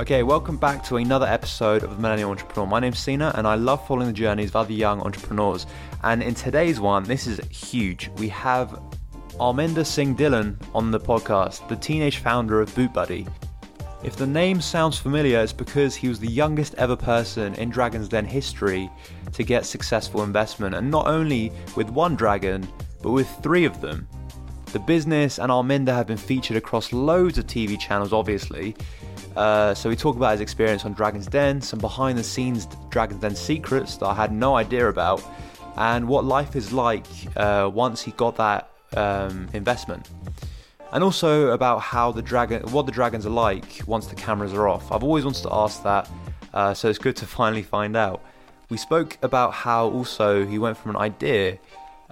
Okay, welcome back to another episode of the Millennial Entrepreneur. My name's Sina, and I love following the journeys of other young entrepreneurs. And in today's one, this is huge. We have Arminder Singh Dhillon on the podcast, the teenage founder of Boot Buddy. If the name sounds familiar, it's because he was the youngest ever person in Dragon's Den history to get successful investment, and not only with one dragon, but with three of them. The business and Arminder have been featured across loads of TV channels, obviously. Uh, so we talk about his experience on Dragon's Den, some behind the scenes Dragon's Den secrets that I had no idea about, and what life is like uh, once he got that um, investment. And also about how the dragon, what the dragons are like once the cameras are off. I've always wanted to ask that, uh, so it's good to finally find out. We spoke about how also he went from an idea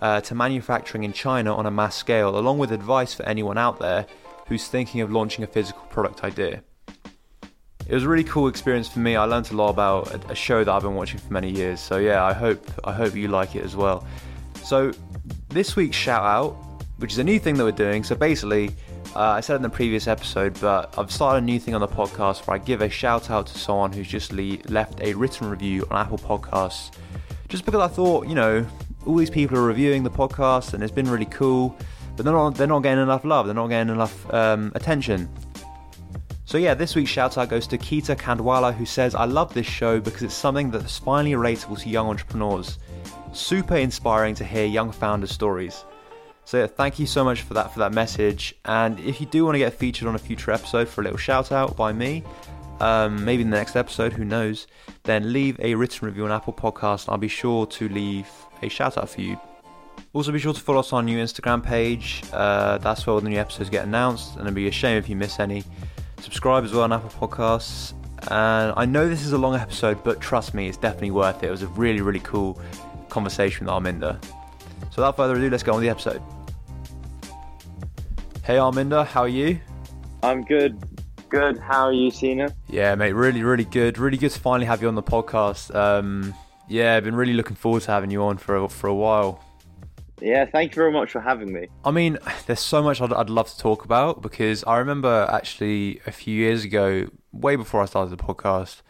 uh, to manufacturing in China on a mass scale, along with advice for anyone out there who's thinking of launching a physical product idea. It was a really cool experience for me. I learned a lot about a, show that I've been watching for many years. So yeah, I hope I hope you like it as well. So this week's shout out, which is a new thing that we're doing. So basically, uh, I said in the previous episode, but I've started a new thing on the podcast where I give a shout out to someone who's just le- left a written review on Apple Podcasts. Just because I thought, you know, all these people are reviewing the podcast and it's been really cool, but they're not they're not getting enough love. They're not getting enough um, attention. So yeah, this week's shout out goes to Kita Kandwala who says, I love this show because it's something that's finally relatable to young entrepreneurs. Super inspiring to hear young founder stories. So yeah, thank you so much for that for that message. And if you do want to get featured on a future episode for a little shout out by me, um, maybe in the next episode, who knows, then leave a written review on Apple Podcast. I'll be sure to leave a shout out for you. Also, be sure to follow us on our new Instagram page. Uh, that's where all the new episodes get announced, and it'd be a shame if you miss any. Subscribe as well on Apple Podcasts. And I know this is a long episode, but trust me, it's definitely worth it. It was a really, really cool conversation with Arminder. So without further ado, let's go on with the episode. Hey Arminder, how are you? I'm good. Good. How are you, Sina? Yeah, mate, really, really good. Really good to finally have you on the podcast. Um, yeah, I've been really looking forward to having you on for a, for a while. Yeah, thank you very much for having me. I mean, there's so much I'd, I'd love to talk about because I remember actually a few years ago, way before I started the podcast,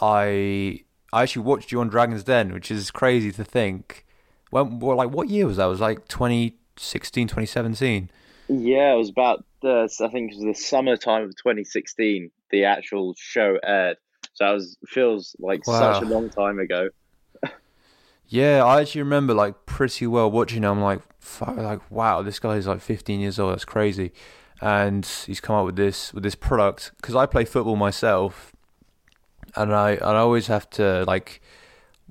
I I actually watched you on Dragon's Den, which is crazy to think. When, well, like, what year was that? It was like 2016, 2017. Yeah, it was about the I think it was the summertime of 2016. The actual show aired, so it was feels like Wow. such a long time ago. Yeah, I actually remember like pretty well watching. it. I'm like, like wow, this guy is like 15 years old. That's crazy, and he's come up with this with this product. Because I play football myself, and I I always have to like,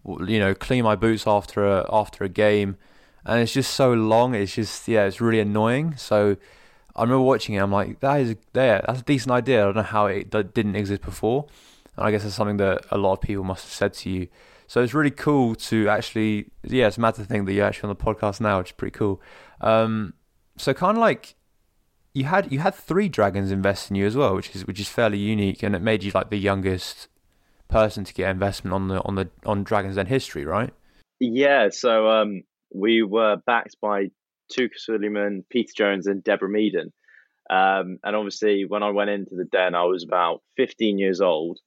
you know, clean my boots after a after a game, and it's just so long. It's just yeah, it's really annoying. So I remember watching it. I'm like, that is there. That's a decent idea. I don't know how it didn't exist before, and I guess it's something that a lot of people must have said to you. So it's really cool to actually, yeah, it's mad to think that you're actually on the podcast now, which is pretty cool. Um, so kind of like you had you had three dragons invest in you as well, which is which is fairly unique, and it made you like the youngest person to get investment on the on the on Dragons Den history, right? Yeah, so um, we were backed by Touker Suleyman, Peter Jones, and Deborah Meaden. Um, and obviously, when I went into the den, I was about 15 years old.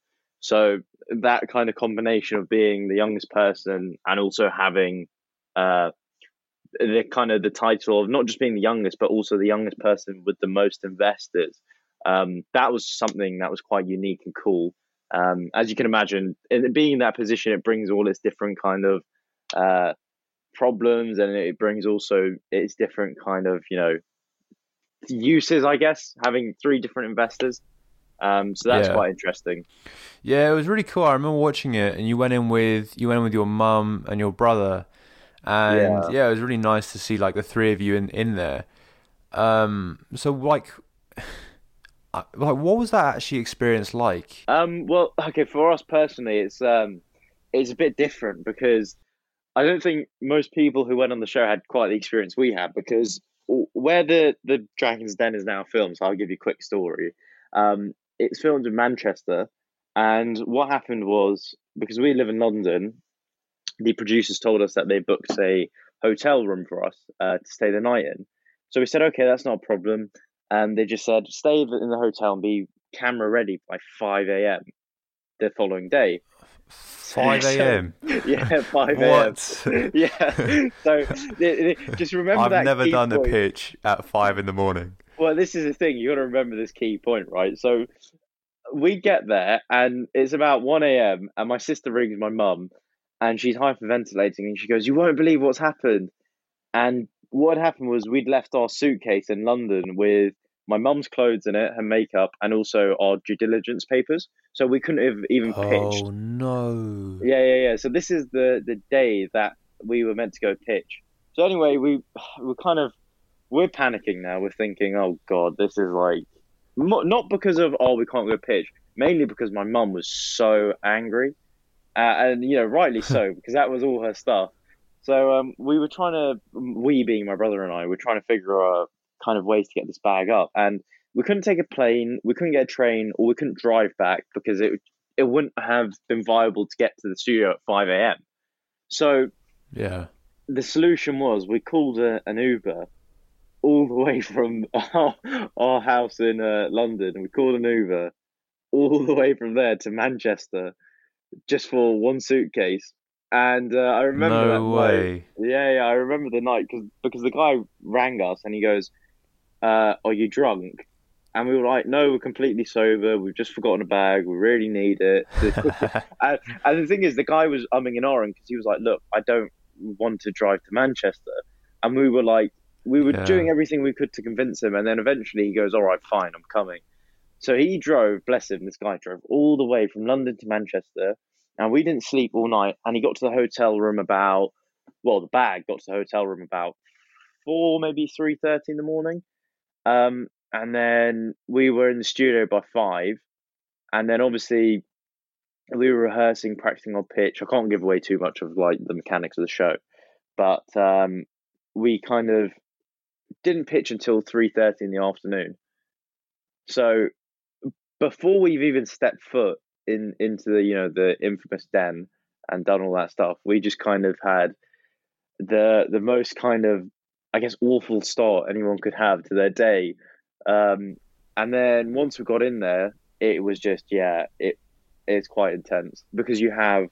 So that kind of combination of being the youngest person and also having uh, the kind of the title of not just being the youngest, but also the youngest person with the most investors. Um, that was something that was quite unique and cool. Um, as you can imagine, in being in that position, it brings all its different kind of uh, problems, and it brings also its different kind of you know uses. I guess having three different investors. Um, so that's Yeah. quite interesting. Yeah, it was really cool. I remember watching it, and you went in with you went in with your mum and your brother, and yeah. Yeah. it was really nice to see like the three of you in in there. Um, so like, like what was that actually experience like? Um, well, okay, for us personally, it's um, it's a bit different because I don't think most people who went on the show had quite the experience we had because where the the Dragon's Den is now filmed. So I'll give you a quick story. Um, it's filmed in Manchester, and what happened was because we live in London, the producers told us that they booked a hotel room for us uh, to stay the night in. So we said, okay, that's not a problem. And they just said, stay in the hotel and be camera ready by 5 a.m. the following day. 5 a.m. yeah, 5 a.m. What? yeah. So just remember I've that. never key done a pitch at five in the morning. Well, this is the thing. You got to remember this key point, right? So we get there, and it's about one a.m. and my sister rings my mum, and she's hyperventilating, and she goes, "You won't believe what's happened." And what had happened was we'd left our suitcase in London with my mum's clothes in it, her makeup, and also our due diligence papers. So we couldn't have even oh, pitched. Oh no. Yeah, yeah, yeah. So this is the the day that we were meant to go pitch. So anyway, we we're kind of we're panicking now. We're thinking, oh god, this is like not because of oh we can't go pitch, mainly because my mum was so angry, uh, and you know rightly so because that was all her stuff. So um, we were trying to we being my brother and I we were trying to figure out kind of ways to get this bag up, and we couldn't take a plane, we couldn't get a train, or we couldn't drive back because it it wouldn't have been viable to get to the studio at 5 a.m. So Yeah. the solution was we called a, an Uber all the way from our, our house in uh, London. We called an Uber all the way from there to Manchester just for one suitcase. And uh, I remember that No night. way. Yeah, yeah, I remember the night cause, because the guy rang us and he goes, uh, "Are you drunk?" And we were like, "No, we're completely sober. We've just forgotten a bag. We really need it." and, and the thing is, the guy was umming and ahhing because he was like, "Look, I don't want to drive to Manchester," and we were like, we were Yeah. doing everything we could to convince him, and then eventually he goes, "All right, fine, I'm coming." So he drove, bless him, this guy drove all the way from London to Manchester, and we didn't sleep all night. And he got to the hotel room about, well, the bag got to the hotel room about four, maybe three thirty in the morning. Um, and then we were in the studio by five, and then obviously we were rehearsing, practicing on pitch. I can't give away too much of like the mechanics of the show, but um, we kind of didn't pitch until three thirty in the afternoon. So before we've even stepped foot in into the you know the infamous den and done all that stuff, we just kind of had the the most kind of I guess awful start anyone could have to their day. Um, and then once we got in there, it was just yeah, it it's quite intense because you have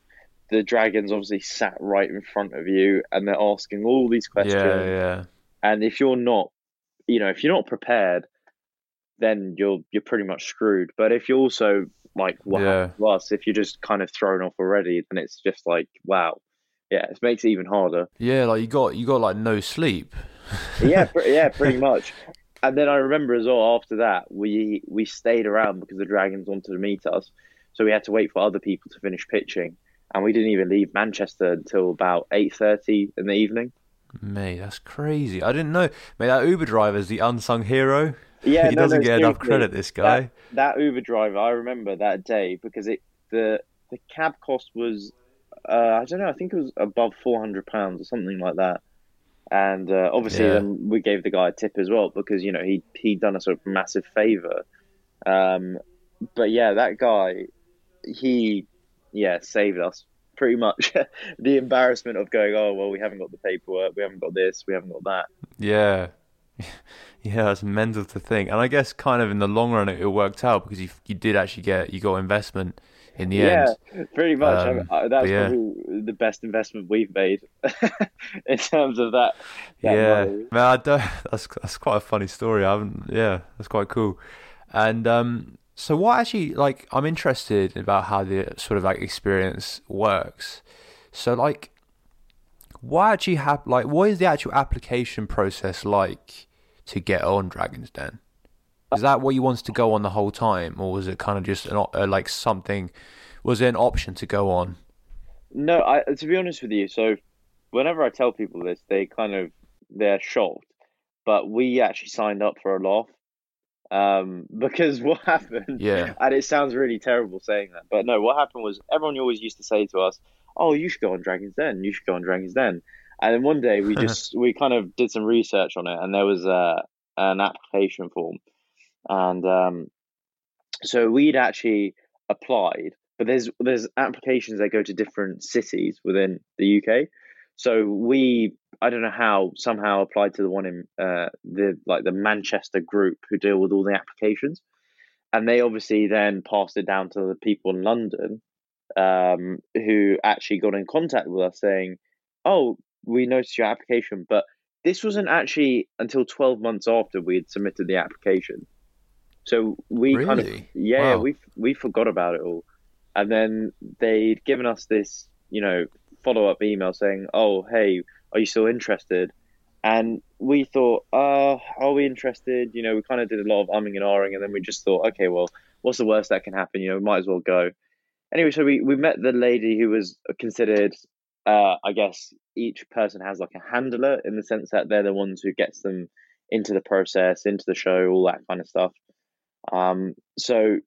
the dragons obviously sat right in front of you and they're asking all these questions. Yeah, yeah. And if you're not, you know, if you're not prepared, then you're you're pretty much screwed. But if you're also like what Yeah. happened to us, if you're just kind of thrown off already, then it's just like wow, yeah, it makes it even harder. Yeah, like you got you got like no sleep. yeah, pr- yeah, pretty much. And then I remember as well after that we we stayed around because the dragons wanted to meet us, so we had to wait for other people to finish pitching, and we didn't even leave Manchester until about eight thirty in the evening. Mate, that's crazy. I didn't know. Mate, that Uber driver is the unsung hero. Yeah, he no, doesn't no, get enough credit. This guy. That, that Uber driver, I remember that day because it the the cab cost was uh, I don't know, I think it was above four hundred pounds or something like that. And uh, obviously, Yeah. then we gave the guy a tip as well because you know he he'd done us a massive favor. Um, but yeah, that guy, he yeah saved us pretty much. the embarrassment of going, oh well, we haven't got the paperwork, we haven't got this, we haven't got that. Yeah. Yeah, that's mental to think. And I guess kind of in the long run it, it worked out because you you did actually get you got investment in the yeah, end. pretty much. I Um, mean, uh, that's yeah. probably the best investment we've made in terms of that. that Yeah. money. Man, I don't, that's that's quite a funny story. I haven't yeah, that's quite cool. And um so what actually like I'm interested about how the sort of like experience works. So like what actually hap- like what is the actual application process like to get on Dragon's Den? Is that what you wanted to go on the whole time, or was it kind of just an uh, like something? Was there an option to go on? No, I to be honest with you, so whenever I tell people this, they kind of they're shocked. But we actually signed up for a laugh. Um, because what happened Yeah, and it sounds really terrible saying that, but no, what happened was everyone always used to say to us, "Oh, you should go on Dragon's Den. You should go on Dragon's Den." And then one day we just we kind of did some research on it, and there was uh, an application form, and um, so we'd actually applied, but there's there's applications that go to different cities within the UK. So we I don't know how somehow applied to the one in uh, the like the Manchester group who deal with all the applications. and they obviously then passed it down to the people in London um, who actually got in contact with us saying, "Oh, we noticed your application, but this wasn't actually until 12 months after we had submitted the application. So we really? kind of yeah, wow. we we forgot about it all, and then they'd given us this you know follow up email saying, "Oh, hey, are you still interested?" And we thought, uh, are we interested? You know, we kind of did a lot of umming and ahhing, and then we just thought, okay, well, what's the worst that can happen? You know, we might as well go. Anyway, so we, we met the lady who was considered, uh, I guess, each person has like a handler in the sense that they're the ones who gets them into the process, into the show, all that kind of stuff. Um, so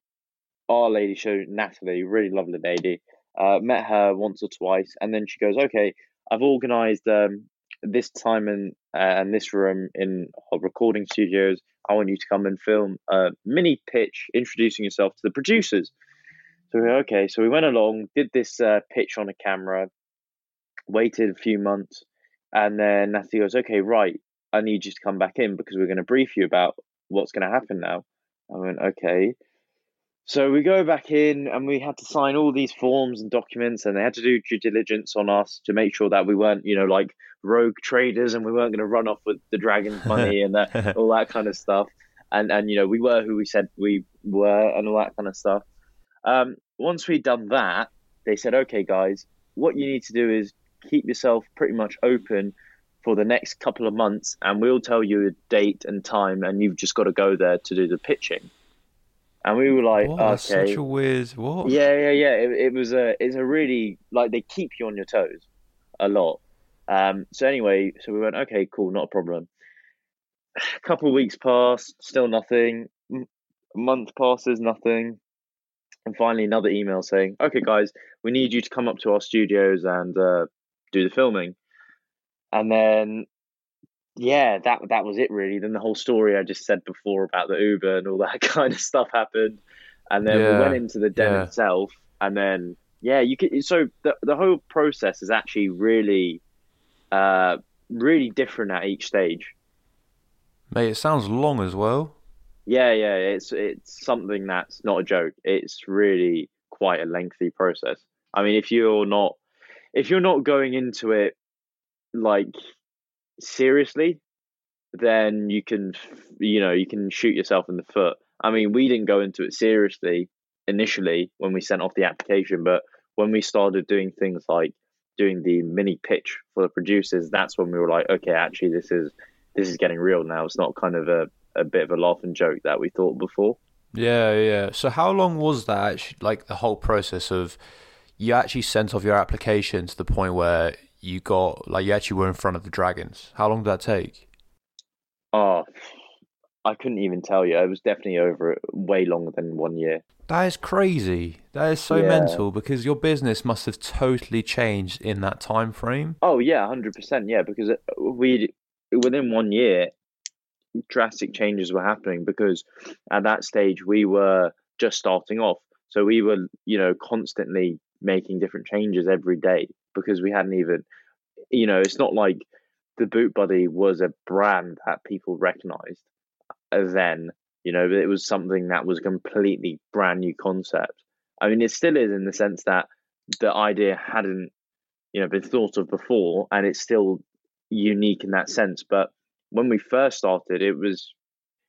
our lady show, Natalie, really lovely lady, uh, met her once or twice, and then she goes, okay, I've organised um, this time and uh, and this room in recording studios. I want you to come and film a mini pitch introducing yourself to the producers. So we okay, so we went along, did this uh, pitch on a camera, waited a few months, and then Natalie goes, "Okay, right, I need you to come back in because we're going to brief you about what's going to happen now." I went, "Okay." So we go back in and we had to sign all these forms and documents, and they had to do due diligence on us to make sure that we weren't, you know, like rogue traders and we weren't going to run off with the dragon's money and that, all that kind of stuff. And and you know, we were who we said we were and all that kind of stuff. Um, once we'd done that, they said, "Okay, guys, what you need to do is keep yourself pretty much open." For the next couple of months, and we'll tell you a date and time, and you've just got to go there to do the pitching. And we were like, what? okay, That's such a weird what? yeah, yeah, yeah. It, it was a, it's a really like they keep you on your toes a lot. Um, so anyway, so we went, okay, cool, not a problem. A couple of weeks passed, still nothing. A month passes, nothing. And finally, another email saying, okay, guys, we need you to come up to our studios and uh, do the filming. And then, yeah, that that was it really. Then the whole story I just said before about the Uber and all that kind of stuff happened. And then we went into the den yeah. itself, and then yeah, you could. So the the whole process is actually really, uh, really different at each stage. Mate, it sounds long as well. Yeah, yeah, it's it's something that's not a joke. It's really quite a lengthy process. I mean, if you're not if you're not going into it like seriously, then you can you know you can shoot yourself in the foot. I mean, we didn't go into it seriously initially when we sent off the application, but when we started doing things like doing the mini pitch for the producers, that's when we were like, okay, actually, this is this is getting real now. It's not kind of a a bit of a laugh and joke that we thought before. Yeah, yeah. So how long was that like the whole process of you actually sent off your application to the point where you got like you actually were in front of the dragons? How long did that take? Oh, I couldn't even tell you. It was definitely over way longer than one year. That is crazy. That is so Yeah. mental because your business must have totally changed in that time frame. Oh yeah, hundred percent. Yeah, because uh, we within one year, drastic changes were happening because at that stage we were just starting off. So we were, you know, constantly making different changes every day because we hadn't even, you know, it's not like the Boot Buddy was a brand that people recognized uh, then. You know, it was something that was a completely brand new concept. I mean, it still is in the sense that the idea hadn't, you know, been thought of before, and it's still unique in that sense. But when we first started, it was,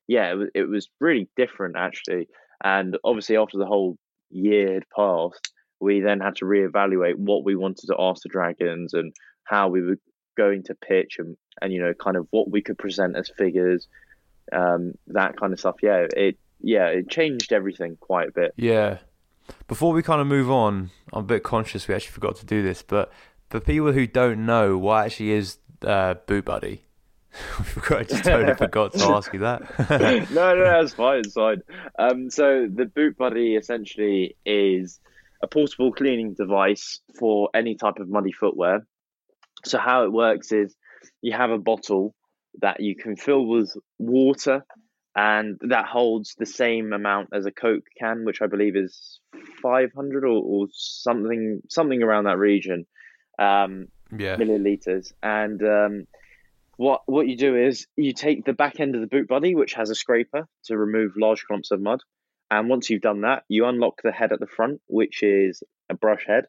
yeah, it was, it was really different actually. And obviously, after the whole year had passed, we then had to reevaluate what we wanted to ask the dragons and how we were going to pitch and and you know kind of what we could present as figures, um, that kind of stuff. Yeah, it yeah it changed everything quite a bit. Yeah. Before we kind of move on, I'm a bit conscious we actually forgot to do this, but for people who don't know what actually is uh, Boot Buddy, we forgot, I just totally forgot to ask you that. no, no, that's fine. It's fine. Um, so the Boot Buddy essentially is a portable cleaning device for any type of muddy footwear. So how it works is you have a bottle that you can fill with water, and that holds the same amount as a Coke can, which I believe is 500 or, or something, something around that region. Um, yeah. milliliters. And um, what what you do is you take the back end of the boot buddy, which has a scraper to remove large clumps of mud, And once you've done that, you unlock the head at the front, which is a brush head.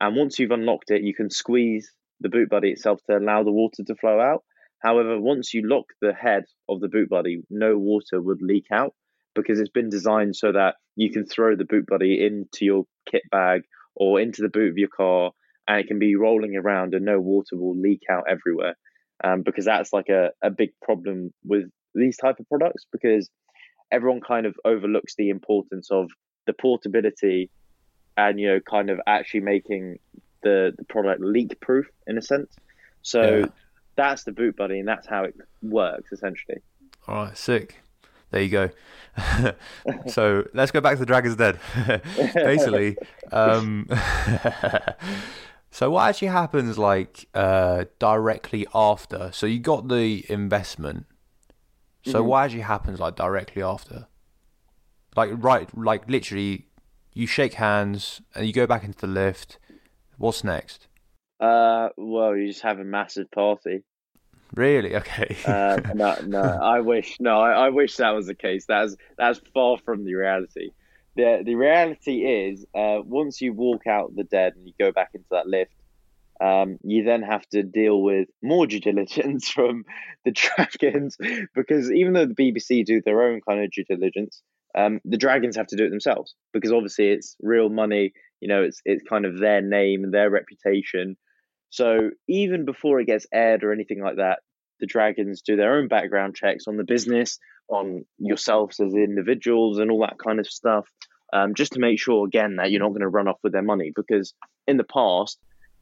And once you've unlocked it, you can squeeze the boot buddy itself to allow the water to flow out. However, once you lock the head of the boot buddy, no water would leak out because it's been designed so that you can throw the boot buddy into your kit bag or into the boot of your car and it can be rolling around and no water will leak out everywhere. Um, because that's like a, a big problem with these type of products because everyone kind of overlooks the importance of the portability and you know kind of actually making the, the product leak proof in a sense. So yeah. that's the boot buddy, and that's how it works essentially. All right, sick. There you go. so let's go back to the Dragon's Dead. Basically, um, so what actually happens like uh, directly after? So you got the investment. So mm-hmm. what actually happens like directly after? Like right, like literally, you shake hands and you go back into the lift What's next? Uh, well, you just have a massive party. Really? Okay. uh, no, no. I wish. No, I, I, wish that was the case. That's that's far from the reality. the The reality is, uh, once you walk out the dead and you go back into that lift, um, you then have to deal with more due diligence from the dragons because even though the BBC do their own kind of due diligence, um, the dragons have to do it themselves because obviously it's real money you know, it's it's kind of their name and their reputation. So even before it gets aired or anything like that, the Dragons do their own background checks on the business, on yourselves as individuals, and all that kind of stuff, um, just to make sure again that you're not going to run off with their money. Because in the past,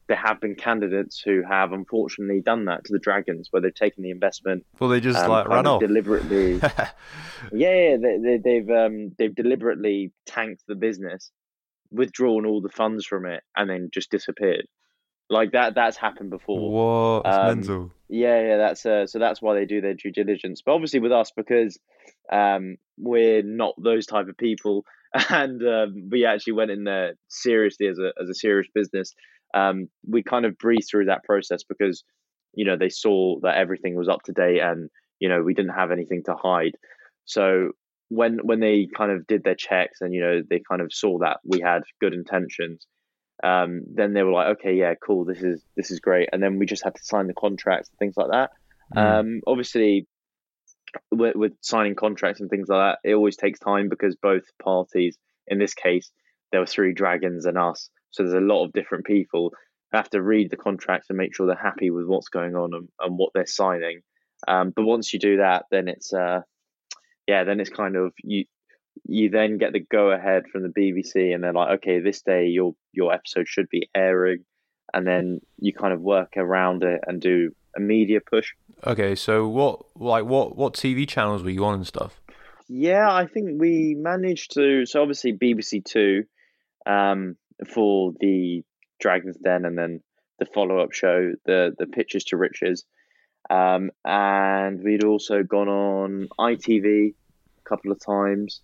there have been candidates who have unfortunately done that to the Dragons, where they've taken the investment. Well, they just um, like run off deliberately. yeah, they, they, they've um, they've deliberately tanked the business withdrawn all the funds from it and then just disappeared. Like that, that's happened before. What? Um, mental. Yeah, yeah. That's uh, so that's why they do their due diligence. But obviously, with us, because um, we're not those type of people, and um, we actually went in there seriously as a as a serious business. Um, we kind of breezed through that process because you know they saw that everything was up to date and you know we didn't have anything to hide. So when when they kind of did their checks and you know they kind of saw that we had good intentions um, then they were like okay yeah cool this is this is great and then we just had to sign the contracts and things like that mm. um, obviously with, with, signing contracts and things like that it always takes time because both parties in this case there were three dragons and us so there's a lot of different people who have to read the contracts and make sure they're happy with what's going on and, and what they're signing um, but once you do that then it's uh, yeah, then it's kind of you you then get the go ahead from the BBC and they're like, okay, this day your your episode should be airing, and then you kind of work around it and do a media push. Okay, so what like what what TV channels were you on and stuff? Yeah, I think we managed to. So obviously BBC Two, um, for the Dragons Den, and then the follow up show, the the Pitches to Riches. Um, and we'd also gone on ITV a couple of times.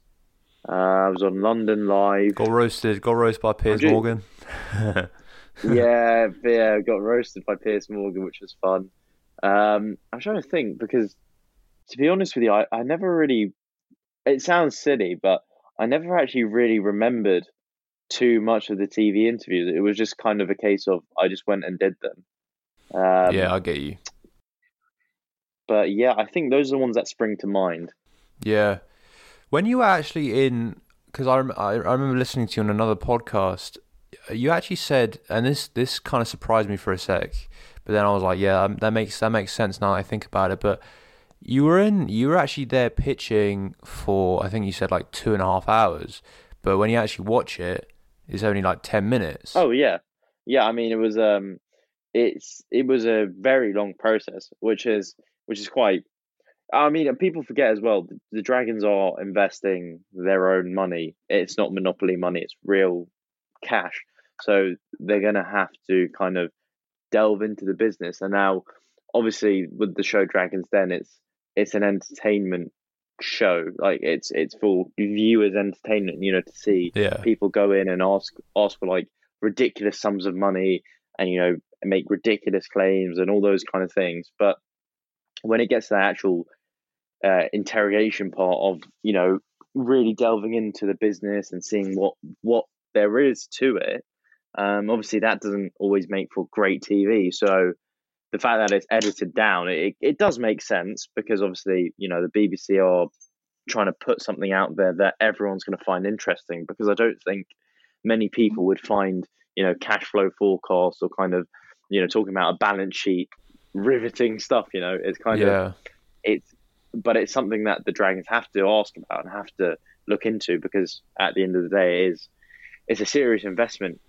Uh, I was on London Live. Got roasted. Got roasted by Piers Morgan. yeah, yeah, got roasted by Piers Morgan, which was fun. Um, I'm trying to think because, to be honest with you, I, I never really. It sounds silly, but I never actually really remembered too much of the TV interviews. It was just kind of a case of I just went and did them. Um, yeah, I get you. But yeah, I think those are the ones that spring to mind. Yeah. When you were actually in, because I, I, I remember listening to you on another podcast, you actually said, and this this kind of surprised me for a sec, but then I was like, yeah, that makes that makes sense now I think about it. But you were in, you were actually there pitching for, I think you said like two and a half hours, but when you actually watch it, it's only like ten minutes. Oh yeah, yeah. I mean, it was um, it's it was a very long process, which is which is quite. I mean, people forget as well. The Dragons are investing their own money. It's not monopoly money; it's real cash. So they're going to have to kind of delve into the business. And now, obviously, with the show Dragons Den, it's it's an entertainment show. Like it's it's for viewers' entertainment. You know, to see yeah. people go in and ask ask for like ridiculous sums of money, and you know make ridiculous claims and all those kind of things. But when it gets to the actual uh, interrogation part of you know really delving into the business and seeing what what there is to it. Um, obviously, that doesn't always make for great TV. So the fact that it's edited down, it, it does make sense because obviously, you know, the BBC are trying to put something out there that everyone's going to find interesting because I don't think many people would find, you know, cash flow forecasts or kind of, you know, talking about a balance sheet riveting stuff, you know, it's kind yeah. of, it's, but it's something that the Dragons have to ask about and have to look into because at the end of the day, it is, it's a serious investment.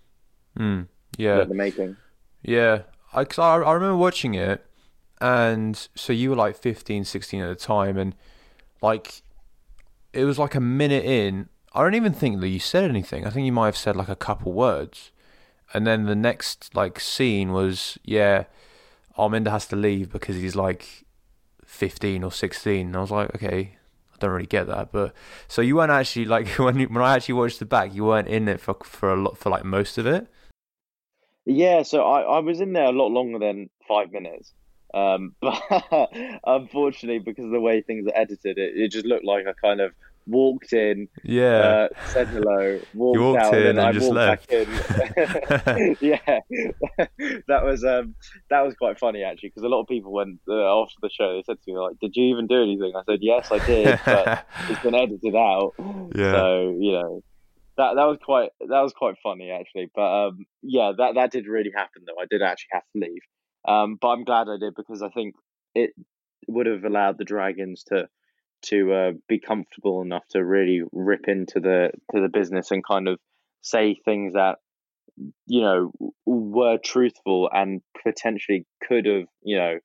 Mm, yeah. That they're making. Yeah. I, cause I, I remember watching it and so you were like 15, 16 at the time and like it was like a minute in. I don't even think that you said anything. I think you might have said like a couple words, and then the next like scene was yeah, Arminder has to leave because he's like fifteen or sixteen. And I was like, okay, I don't really get that. But so you weren't actually like when you, when I actually watched the back, you weren't in it for for a lot for like most of it. Yeah, so I I was in there a lot longer than five minutes. Um, but unfortunately, because of the way things are edited, it, it just looked like I kind of walked in, yeah, uh, said hello, walked, walked out, in and, I just walked left. back in. yeah, that was um, that was quite funny actually because a lot of people went uh, after the show. They said to me like, "Did you even do anything?" I said, "Yes, I did, but it's been edited out." Yeah. So you know. That, that was quite that was quite funny actually, but um, yeah, that that did really happen though. I did actually have to leave, um, but I'm glad I did because I think it would have allowed the Dragons to to uh, be comfortable enough to really rip into the to the business and kind of say things that you know were truthful and potentially could have you know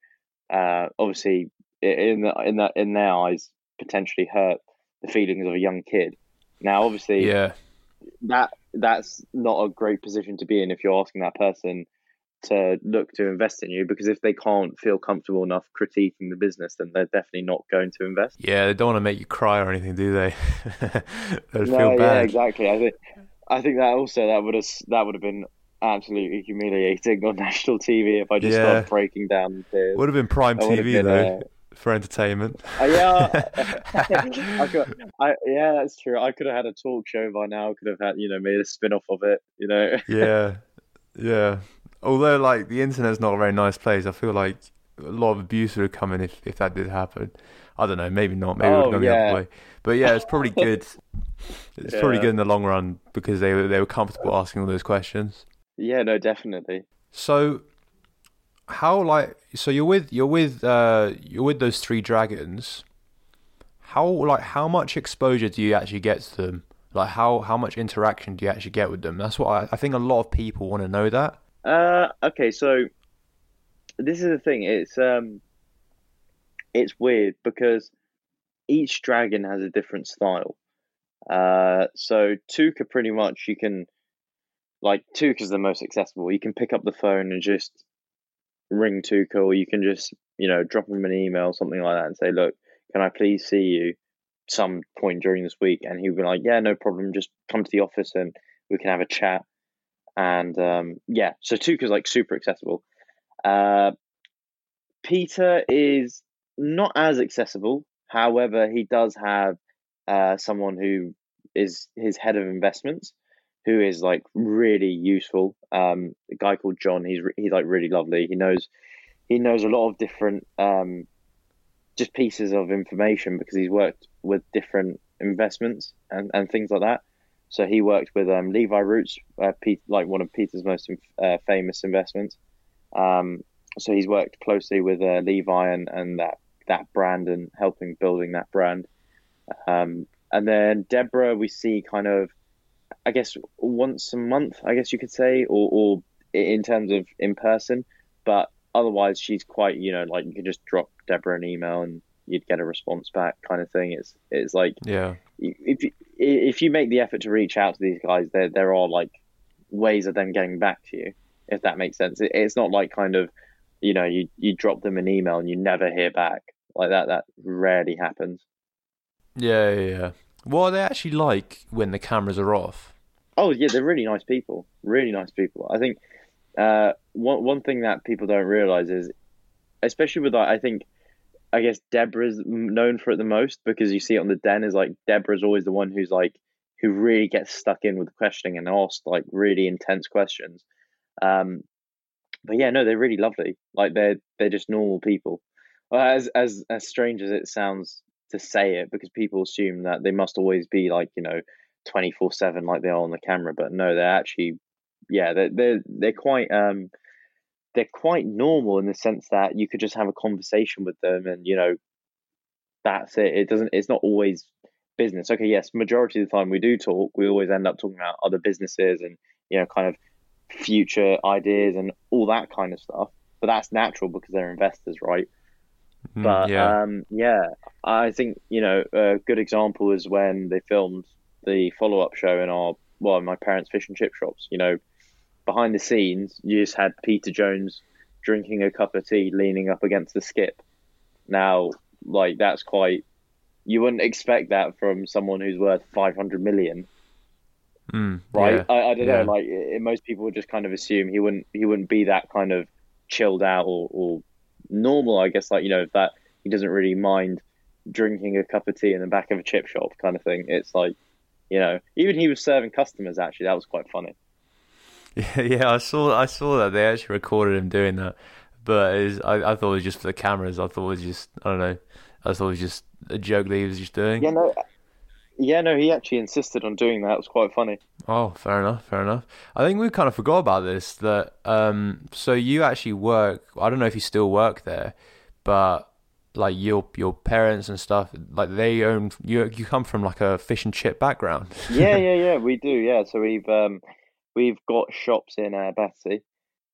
uh, obviously in the, in that in their eyes potentially hurt the feelings of a young kid. Now, obviously, yeah, that that's not a great position to be in if you're asking that person to look to invest in you because if they can't feel comfortable enough critiquing the business, then they're definitely not going to invest. Yeah, they don't want to make you cry or anything, do they? no, feel bad. Yeah, exactly. I think I think that also that would have that would have been absolutely humiliating on national TV if I just yeah. started breaking down tears. Would have been prime TV been, though. Uh, for entertainment. Uh, yeah, I could, I, yeah, that's true. I could have had a talk show by now. I could have had, you know, made a spin off of it. You know. yeah, yeah although like the internet's not a very nice place, I feel like a lot of abuse would have come in if, if that did happen. I don't know, maybe not. Maybe oh, it would have gone yeah. the other way. But yeah, it's probably good. It's yeah. probably good in the long run because they were they were comfortable asking all those questions. Yeah, no, definitely. So, how like so you're with you're with uh you're with those three dragons. How like how much exposure do you actually get to them? Like how how much interaction do you actually get with them? That's what I, I think a lot of people want to know that. Uh, okay, so this is the thing. It's um, it's weird because each dragon has a different style. Uh, so Touker pretty much you can like Touker's the most accessible. You can pick up the phone and just ring Touker, or you can just you know drop him an email, something like that, and say, "Look, can I please see you some point during this week?" And he'll be like, "Yeah, no problem. Just come to the office and we can have a chat." and um, yeah, so Touker's like super accessible. Uh, Peter is not as accessible. However, he does have uh, someone who is his head of investments, who is like really useful. Um, a guy called John. He's he's like really lovely. He knows he knows a lot of different um, just pieces of information because he's worked with different investments and, and things like that. So he worked with um, Levi Roots, uh, Pete, like one of Peter's most uh, famous investments. Um, so he's worked closely with uh, Levi and, and that that brand and helping building that brand. Um, and then Deborah, we see kind of, I guess once a month, I guess you could say, or, or in terms of in person. But otherwise, she's quite, you know, like you can just drop Deborah an email and you'd get a response back, kind of thing. It's it's like yeah, if you, if you make the effort to reach out to these guys, there there are like ways of them getting back to you, if that makes sense. It, it's not like kind of, you know, you you drop them an email and you never hear back like that. That rarely happens. Yeah, yeah. yeah. What are they actually like when the cameras are off? Oh yeah, they're really nice people. Really nice people. I think uh, one one thing that people don't realize is, especially with like, I think I guess Deborah's known for it the most because you see it on the den is like Deborah's always the one who's like who really gets stuck in with the questioning and asks like really intense questions. Um, but yeah, no, they're really lovely. Like they're they're just normal people. As as as strange as it sounds to say it, because people assume that they must always be like you know twenty four seven like they are on the camera, but no, they're actually yeah they're they're they're quite um they're quite normal in the sense that you could just have a conversation with them and you know that's it. It doesn't. It's not always business. Okay, yes, majority of the time we do talk, we always end up talking about other businesses and you know kind of future ideas and all that kind of stuff. But that's natural because they're investors, right? Mm, but yeah. Um, yeah, I think you know a good example is when they filmed the follow up show in our well, my parents' fish and chip shops. You know, behind the scenes, you just had Peter Jones drinking a cup of tea, leaning up against the skip. Now, like that's quite you wouldn't expect that from someone who's worth 500 million. Mm, right? Yeah, I, I, don't yeah. know. Like it, most people would just kind of assume he wouldn't he wouldn't be that kind of chilled out or, or normal. I guess like you know that he doesn't really mind drinking a cup of tea in the back of a chip shop kind of thing. It's like you know even he was serving customers. Actually, that was quite funny. Yeah, yeah. I saw I saw that they actually recorded him doing that, but was, I I thought it was just for the cameras. I thought it was just I don't know. I thought it was just a joke that he was just doing. Yeah, no, yeah, no, he actually insisted on doing that. It was quite funny. Oh, fair enough, fair enough. I think we kind of forgot about this. That um, so you actually work. I don't know if you still work there, but like your your parents and stuff, like they own. You you come from like a fish and chip background. yeah, yeah, yeah. We do. Yeah, so we've um, we've got shops in uh, Battersea.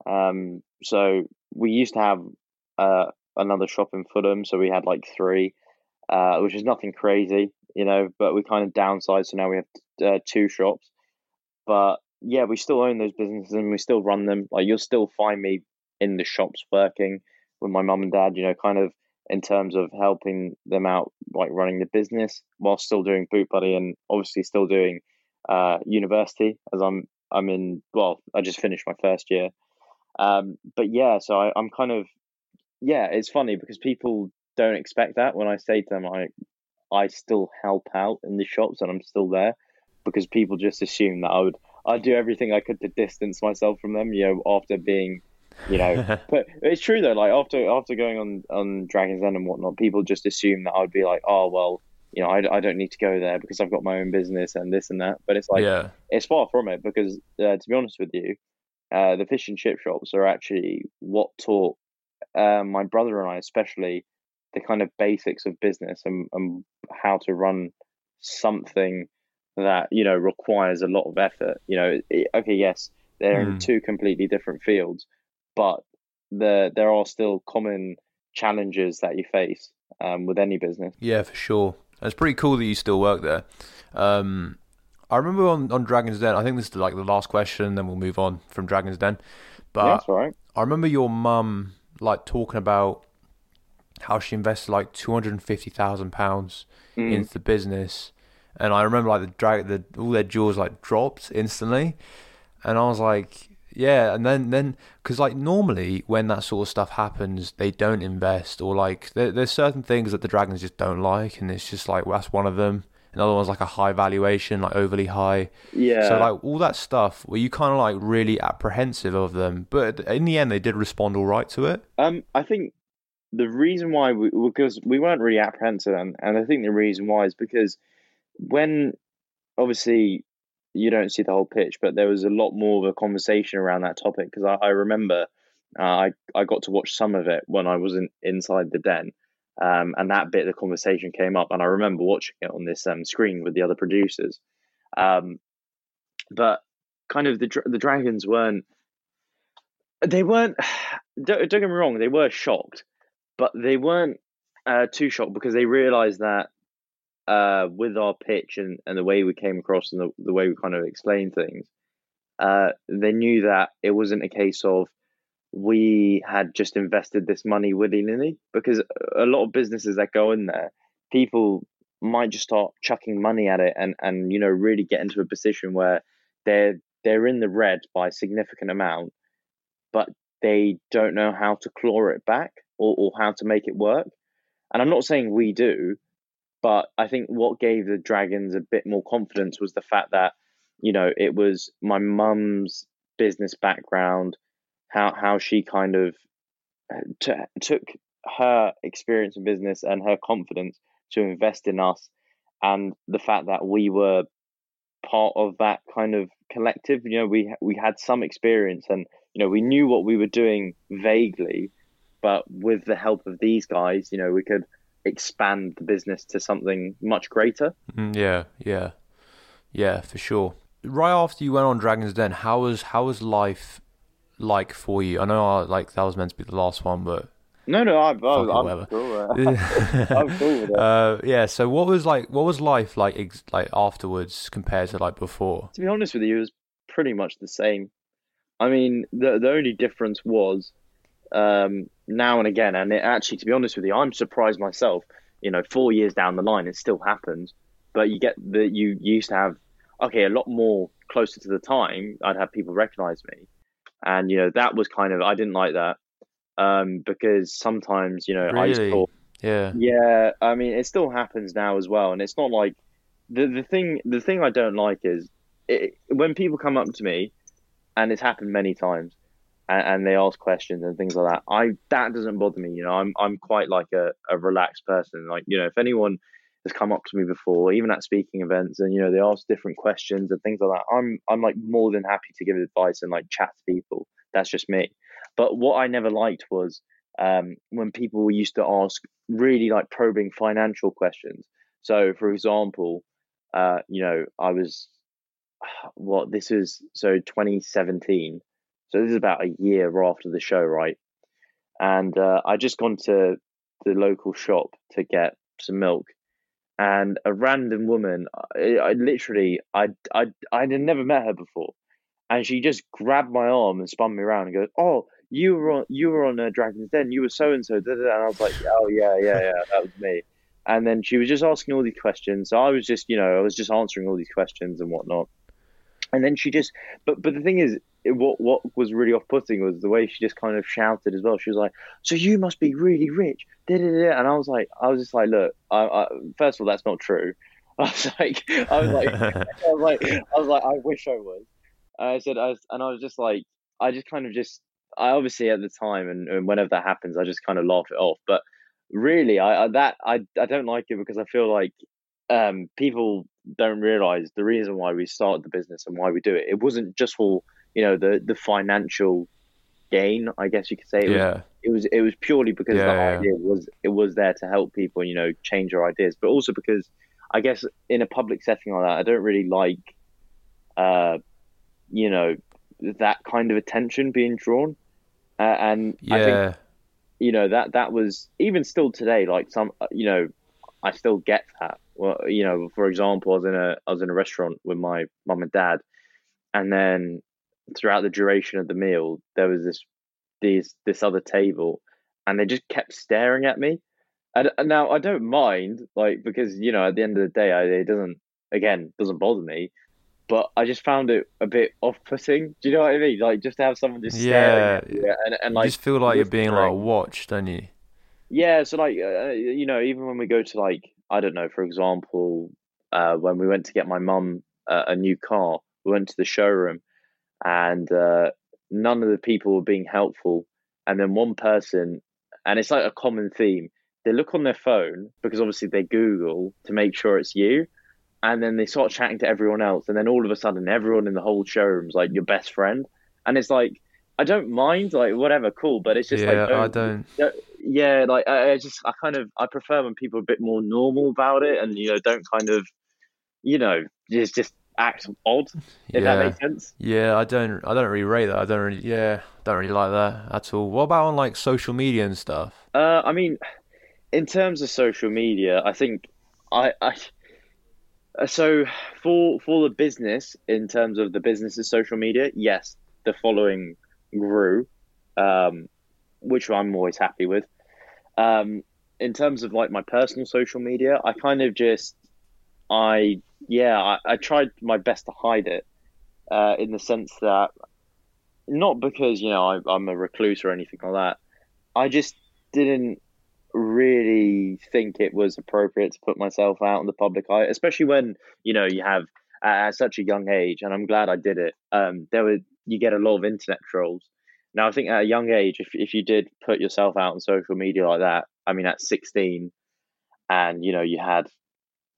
Um, so we used to have uh another shop in Fulham, so we had like three, uh, which is nothing crazy, you know. But we kind of downsized, so now we have uh, two shops. But yeah, we still own those businesses and we still run them. Like you'll still find me in the shops working with my mum and dad, you know, kind of in terms of helping them out, like running the business while still doing Boot Buddy and obviously still doing uh, university as I'm I'm in. Well, I just finished my first year. Um, but yeah, so I, I'm kind of yeah, it's funny because people don't expect that when I say to them I I still help out in the shops and I'm still there because people just assume that I would I do everything I could to distance myself from them, you know, after being you know but it's true though, like after after going on on Dragon's Den and whatnot, people just assume that I'd be like, Oh well, you know, I, I don't need to go there because I've got my own business and this and that. But it's like, yeah. it's far from it because, uh, to be honest with you, uh, the fish and chip shops are actually what taught uh, my brother and I, especially, the kind of basics of business and, and how to run something that you know requires a lot of effort. You know, it, okay, yes, they're mm. in hmm. two completely different fields, but the there are still common challenges that you face um, with any business. Yeah, for sure. It's pretty cool that you still work there. Um, I remember on, on Dragon's Den. I think this is like the last question, then we'll move on from Dragon's Den. But yeah, that's right. I remember your mum like talking about how she invested like two hundred and fifty thousand pounds mm. into the business, and I remember like the drag, the all their jaws like dropped instantly, and I was like, yeah, and then then because like normally when that sort of stuff happens, they don't invest or like there, there's certain things that the dragons just don't like, and it's just like well, that's one of them. Another one's like a high valuation, like overly high. Yeah. So like all that stuff, were you kind of like really apprehensive of them? But in the end, they did respond all right to it. Um, I think the reason why we because we weren't really apprehensive, and, and I think the reason why is because when obviously you don't see the whole pitch, but there was a lot more of a conversation around that topic because I, I remember uh, I I got to watch some of it when I was in, inside the den, um, and that bit of the conversation came up, and I remember watching it on this um, screen with the other producers. Um, but kind of the the dragons weren't they weren't don't, don't get me wrong they were shocked but they weren't uh, too shocked because they realized that uh, with our pitch and, and the way we came across and the, the way we kind of explained things uh, they knew that it wasn't a case of we had just invested this money willy nilly because a lot of businesses that go in there, people might just start chucking money at it and, and you know really get into a position where they're they're in the red by a significant amount, but they don't know how to claw it back or, or how to make it work. And I'm not saying we do, but I think what gave the Dragons a bit more confidence was the fact that, you know, it was my mum's business background, how how she kind of uh, t- took her experience in business and her confidence to invest in us, and the fact that we were part of that kind of collective. You know, we we had some experience, and you know, we knew what we were doing vaguely, but with the help of these guys, you know, we could expand the business to something much greater. Mm, yeah, yeah, yeah, for sure. Right after you went on Dragon's Den, how was how was life like for you? I know I, uh, like that was meant to be the last one, but no, no, I'm, I'm, I'm cool. I'm cool with it. Uh, yeah. So, what was like? What was life like? Ex- like afterwards compared to like before? To be honest with you, it was pretty much the same. I mean, the the only difference was um, now and again, and it actually, to be honest with you, I'm surprised myself. You know, four years down the line, it still happens. But you get that you used to have okay a lot more closer to the time. I'd have people recognize me, and you know that was kind of I didn't like that um, because sometimes you know really? I thought, yeah, yeah. I mean, it still happens now as well, and it's not like the the thing. The thing I don't like is it, when people come up to me, and it's happened many times, and, and, they ask questions and things like that. I that doesn't bother me. You know, I'm I'm quite like a, a relaxed person. Like you know, if anyone has come up to me before, even at speaking events, and you know they ask different questions and things like that. I'm I'm like more than happy to give advice and like chat to people. That's just me. But what I never liked was um, when people used to ask really like probing financial questions. So, for example, uh, you know, I was what this is so 2017. So this is about a year after the show, right? And uh, I just gone to the local shop to get some milk, and a random woman, I, I literally, I, I, I had never met her before, and she just grabbed my arm and spun me around and goes, "Oh, you were on you were on uh, Dragon's Den. You were so and so." And I was like, "Oh yeah, yeah, yeah, that was me." And then she was just asking all these questions. So I was just, you know, I was just answering all these questions and whatnot. And then she just, but but the thing is, what what was really off putting was the way she just kind of shouted as well. She was like, "So you must be really rich," Da-da-da. and I was like, I was just like, look, I, I, first of all, that's not true. I was like, I was like, I was like, I was like, I wish I was. I said, I was, and I was just like, I just kind of just I obviously at the time and, and whenever that happens, I just kind of laugh it off. But really, I, I that I I don't like it because I feel like um, people don't realize the reason why we started the business and why we do it. It wasn't just for you know the the financial gain, I guess you could say. It yeah. Was, it was it was purely because yeah, the yeah. idea was it was there to help people, you know, change their ideas, but also because I guess in a public setting like that, I don't really like, uh, you know, that kind of attention being drawn. Uh, and yeah. I think, you know, that that was even still today. Like some, you know, I still get that. Well, you know, for example, I was in a I was in a restaurant with my mum and dad, and then throughout the duration of the meal, there was this these this other table, and they just kept staring at me. And, and now I don't mind, like because you know, at the end of the day, I, it doesn't again doesn't bother me but I just found it a bit off-putting. Do you know what I mean? Like just to have someone just yeah, staring at you and, and like you just feel like you're being like watched, don't you? Yeah, so like uh, you know, even when we go to like I don't know, for example, uh, when we went to get my mum uh, a new car, we went to the showroom, and uh, none of the people were being helpful, and then one person, and it's like a common theme. They look on their phone because obviously they Google to make sure it's you, and then they start chatting to everyone else, and then all of a sudden, everyone in the whole showroom's like your best friend, and it's like I don't mind, like whatever, cool, but it's just yeah, like don't, I don't. Yeah, like I, I, just I kind of I prefer when people are a bit more normal about it, and you know don't kind of, you know, just just act odd. If yeah. that makes sense. Yeah, I don't I don't really rate that. I don't really yeah don't really like that at all. What about on like social media and stuff? Uh, I mean, in terms of social media, I think I I uh, so for for the business, in terms of the business's social media, yes, the following grew, um, which I'm always happy with. Um, in terms of like my personal social media, I kind of just, I yeah, I, I tried my best to hide it, uh, in the sense that, not because you know I, I'm a recluse or anything like that. I just didn't really think it was appropriate to put myself out in the public eye, especially when you know you have at such a young age. And I'm glad I did it. Um, there were you get a lot of internet trolls. Now I think at a young age, if if you did put yourself out on social media like that, I mean at 16, and you know you had,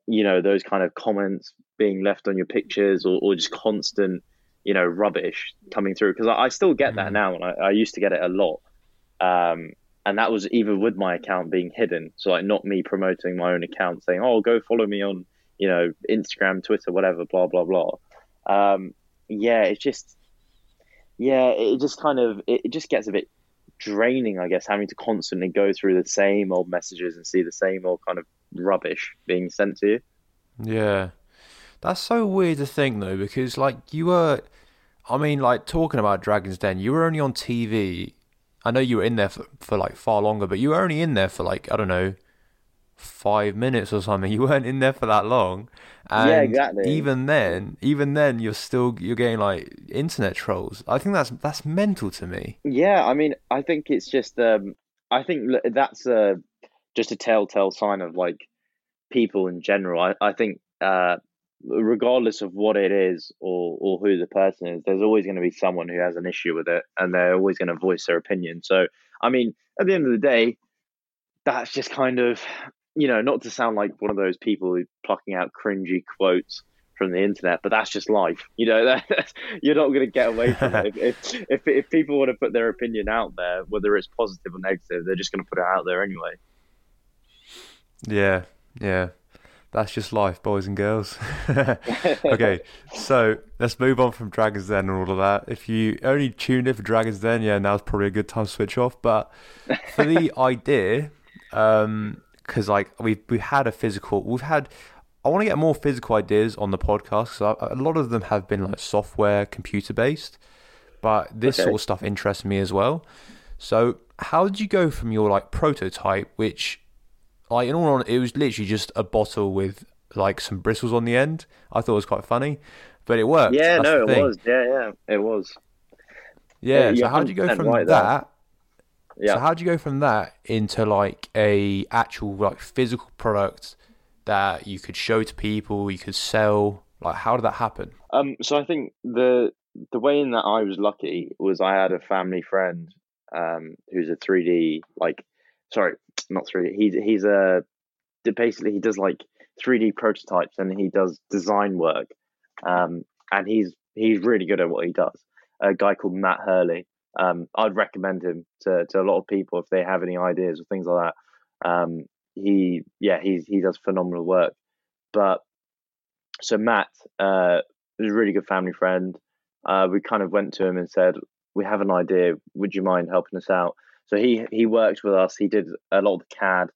you know those kind of comments being left on your pictures or, or just constant, you know rubbish coming through because I, I, still get that mm. now and I, I used to get it a lot. Um, and that was even with my account being hidden. So like not me promoting my own account, saying, "Oh, go follow me on you know Instagram, Twitter, whatever." Blah blah blah. Um, yeah, it's just yeah, it just kind of it just gets a bit draining, I guess, having to constantly go through the same old messages and see the same old kind of rubbish being sent to you. Yeah, that's so weird to think though, because like you were, I mean, like talking about Dragon's Den, you were only on TV I know you were in there for, for like far longer, but you were only in there for like I don't know, five minutes or something. You weren't in there for that long. And yeah, exactly. Even then, even then, you're still you're getting like internet trolls. I think that's that's mental to me. Yeah, I mean, I think it's just um, I think that's a just a telltale sign of like people in general. I I think uh, regardless of what it is or or who the person is, there's always going to be someone who has an issue with it, and they're always going to voice their opinion. So, I mean, at the end of the day, that's just kind of you know, not to sound like one of those people who plucking out cringy quotes from the internet, but that's just life. You know, that, you're not going to get away from it. If, if, if people want to put their opinion out there, whether it's positive or negative, they're just going to put it out there anyway. Yeah, yeah. That's just life, boys and girls. okay, so let's move on from Dragon's Den and all of that. If you only tuned in for Dragon's Den, yeah, now's probably a good time to switch off. But for the idea, um, because like we've we had a physical, we've had. I want to get more physical ideas on the podcast. So a lot of them have been like software, computer based, but this okay. sort of stuff interests me as well. So, how did you go from your like prototype, which like in all honesty, it was literally just a bottle with like some bristles on the end. I thought it was quite funny, but it worked. Yeah, That's no, it was. Yeah, yeah, it was. Yeah. yeah so how did you go from right that? Yeah. So how did you go from that into like a actual like physical product that you could show to people, you could sell? Like, how did that happen? Um, so I think the the way in that I was lucky was I had a family friend um, who's a 3D like sorry, not 3D. He's he's a basically he does like 3D prototypes and he does design work. Um, and he's he's really good at what he does. A guy called Matt Hurley. Um, I'd recommend him to, to a lot of people if they have any ideas or things like that. Um, he yeah he's he does phenomenal work. But so Matt uh, is a really good family friend. Uh, we kind of went to him and said, "We have an idea. Would you mind helping us out?" So he he worked with us. He did a lot of the CAD,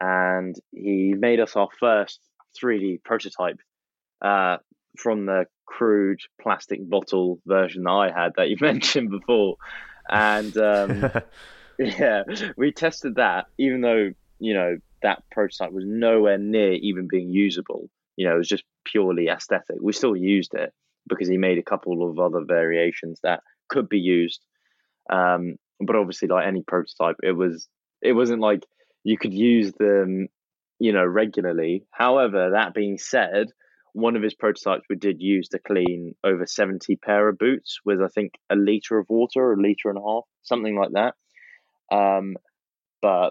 and he made us our first 3D prototype uh, from the crude plastic bottle version that I had that you mentioned before. And um, yeah, we tested that, even though you know that prototype was nowhere near even being usable. You know, it was just purely aesthetic. We still used it because he made a couple of other variations that could be used. Um, but obviously like any prototype it was it wasn't like you could use them you know regularly however that being said one of his prototypes we did use to clean over 70 pair of boots with i think a liter of water a liter and a half something like that. Um but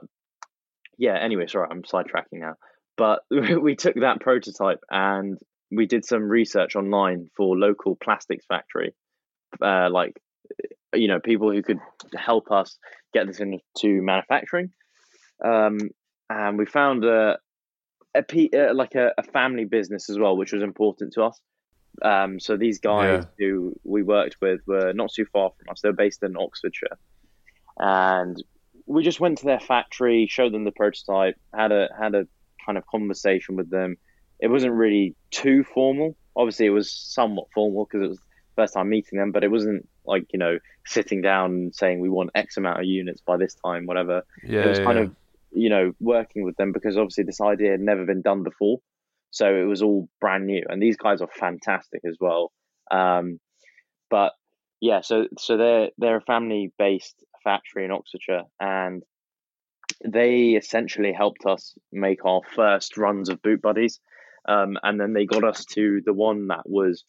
yeah anyway sorry i'm sidetracking now. But we took that prototype and we did some research online for local plastics factory. Uh, like you know people who could help us get this into manufacturing. Um, and we found a, a, uh, like a, a, family business as well which was important to us. Um, so these guys yeah. who we worked with were not too far from us. They were based in oxfordshire. And we just went to their factory showed them the prototype had a had a kind of conversation with them. It wasn't really too formal. Obviously it was somewhat formal because it was the first time meeting them, but it wasn't like you know sitting down and saying we want X amount of units by this time, whatever. Yeah, it was kind of you know working with them because obviously this idea had never been done before, so it was all brand new. And these guys are fantastic as well. Um, but yeah, so so they're they're a family based factory in Oxfordshire, and they essentially helped us make our first runs of boot buddies. Um, and then they got us to the one that was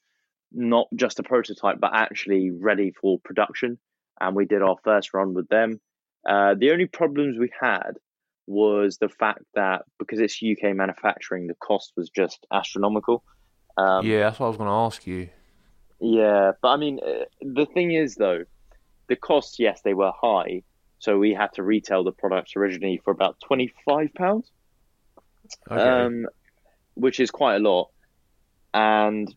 not just a prototype but actually ready for production. And we did our first run with them. Uh, the only problems we had was the fact that because it's uk manufacturing the cost was just astronomical um, yeah that's what i was going to ask you yeah but i mean uh, the thing is though the costs yes they were high so we had to retail the products originally for about twenty five pounds, okay. um, which is quite a lot. And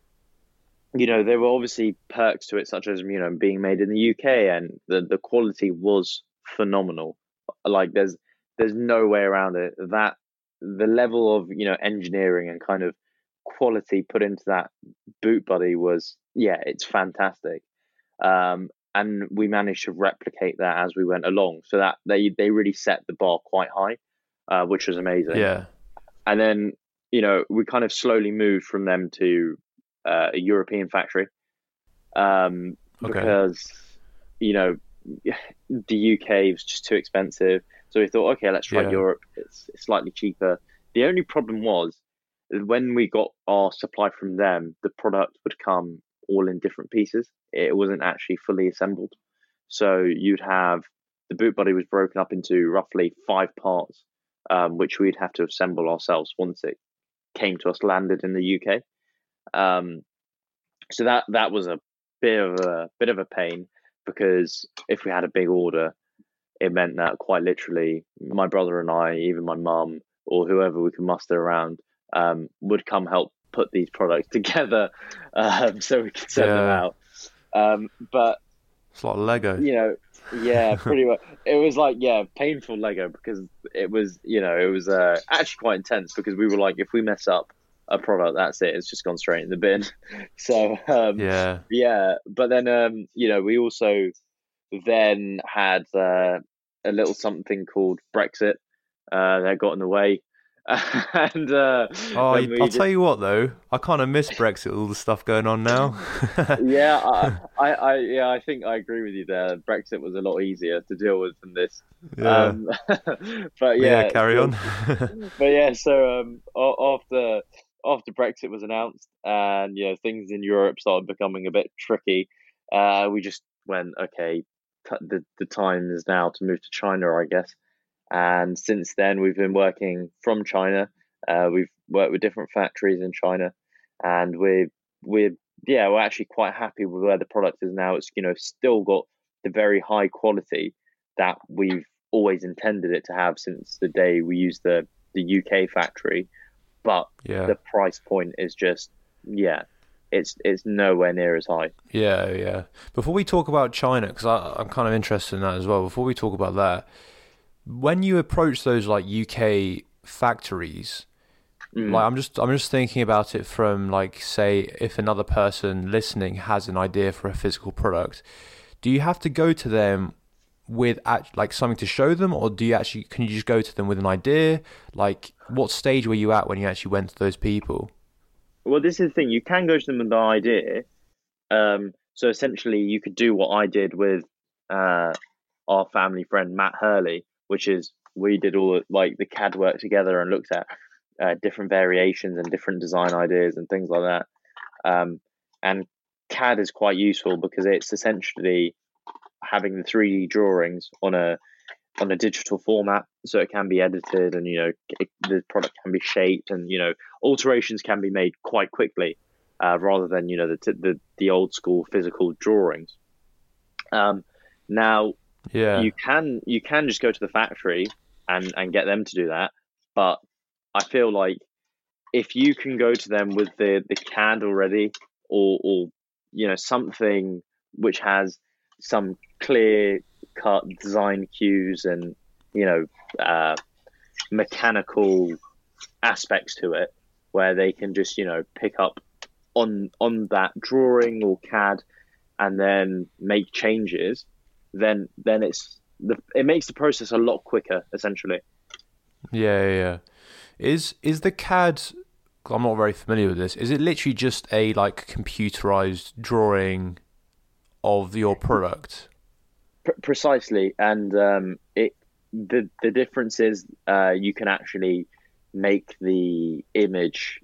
you know there were obviously perks to it, such as you know being made in the UK, and the the quality was phenomenal. Like there's there's no way around it. That the level of you know engineering and kind of quality put into that boot buddy was yeah, it's fantastic. Um, and we managed to replicate that as we went along. So that they they really set the bar quite high, uh, which was amazing. Yeah. And then you know we kind of slowly moved from them to uh, a European factory, um, okay. because you know the UK was just too expensive. So we thought, okay, let's try yeah. Europe. It's, it's slightly cheaper. The only problem was when we got our supply from them, the product would come all in different pieces. It wasn't actually fully assembled. So you'd have the boot buddy was broken up into roughly five parts, um, which we'd have to assemble ourselves once it came to us landed in the UK. Um, so that that was a bit of a bit of a pain because if we had a big order, it meant that quite literally my brother and I, even my mum or whoever we could muster around, um, would come help put these products together um, so we could send yeah. them out. Um, but it's like Lego, you know. Yeah, pretty much. It was like yeah, painful Lego because it was you know it was uh, actually quite intense because we were like if we mess up a product, that's it. It's just gone straight in the bin. So um, yeah, yeah. But then um, you know we also then had uh, a little something called Brexit uh, that got in the way. and uh, oh, I'll just... tell you what though, I kind of miss Brexit, all the stuff going on now. yeah, I, I, I, yeah, I think I agree with you there. Brexit was a lot easier to deal with than this. Yeah. Um, but yeah, yeah carry on. but yeah, so um, after after Brexit was announced, and you know things in Europe started becoming a bit tricky, uh, we just went, okay, t- the the time is now to move to China, I guess. And since then, we've been working from China. Uh, we've worked with different factories in China, and we're we're yeah we're actually quite happy with where the product is now. It's you know still got the very high quality that we've always intended it to have since the day we used the the UK factory, but yeah. the price point is just yeah it's it's nowhere near as high. Yeah, yeah. Before we talk about China, because I'm kind of interested in that as well. Before we talk about that, when you approach those like UK factories, mm. like I'm just I'm just thinking about it from like say if another person listening has an idea for a physical product, do you have to go to them with like something to show them, or do you actually can you just go to them with an idea? Like, what stage were you at when you actually went to those people? Well, this is the thing. You can go to them with the idea. Um, so essentially, you could do what I did with uh, our family friend Matt Hurley, which is we did all like the CAD work together and looked at uh, different variations and different design ideas and things like that. Um, and CAD is quite useful because it's essentially having the 3D drawings on a on a digital format, so it can be edited and you know it, the product can be shaped and you know alterations can be made quite quickly, uh, rather than you know the, the the old school physical drawings. Um, now yeah. You can you can just go to the factory and and get them to do that, but I feel like if you can go to them with the the CAD already or or you know something which has some clear cut design cues and you know uh, mechanical aspects to it where they can just you know pick up on on that drawing or CAD and then make changes then then it's the it makes the process a lot quicker essentially. Yeah, yeah. Is is the CAD? I'm not very familiar with this. Is it literally just a like computerized drawing of your product? P- precisely, and um, it the the difference is uh, you can actually make the image.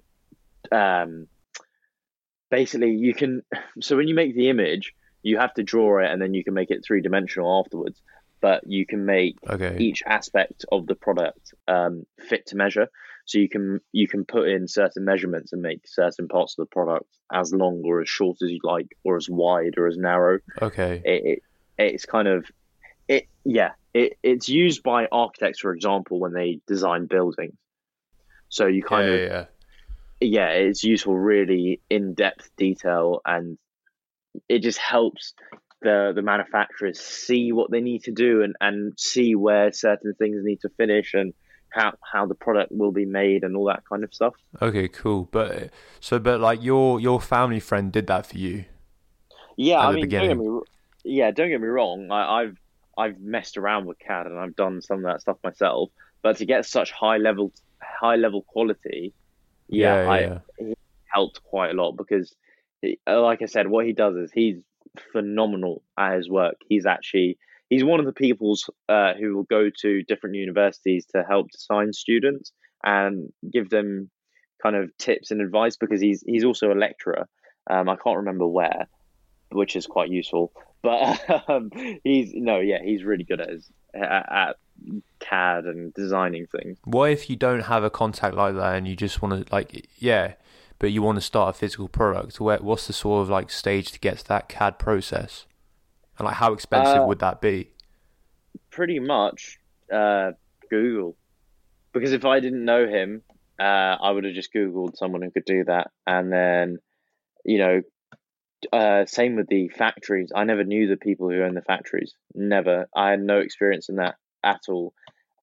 Um, basically, you can. So when you make the image, you have to draw it, and then you can make it three dimensional afterwards. But you can make Okay. each aspect of the product um, fit to measure. So you can you can put in certain measurements and make certain parts of the product as long or as short as you like, or as wide or as narrow Okay. it, it it's kind of it yeah it, it's used by architects for example when they design buildings so you kind yeah, of yeah. yeah it's useful really in-depth detail and it just helps the the manufacturers see what they need to do and and see where certain things need to finish and how how the product will be made and all that kind of stuff Okay, cool. But so, but like your your family friend did that for you. Yeah, at I the mean, beginning. Yeah, don't get me wrong. I, I've I've messed around with CAD and I've done some of that stuff myself. But to get such high level high level quality, yeah, Yeah, I yeah. he helped quite a lot because, he, uh, like I said, what he does is he's phenomenal at his work. He's actually he's one of the people's uh, who will go to different universities to help design students and give them kind of tips and advice because he's he's also a lecturer. Um, I can't remember where, which is quite useful. But um, he's no, yeah, he's really good at his at, at CAD and designing things. What if you don't have a contact like that and you just want to like yeah, but you want to start a physical product? Where what's the sort of like stage to get to that CAD process? And like how expensive Uh, would that be? Pretty much uh, Google, because if I didn't know him, uh, I would have just Googled someone who could do that, and then you know. Uh, same with the factories. I never knew the people who own the factories. Never. I had no experience in that at all.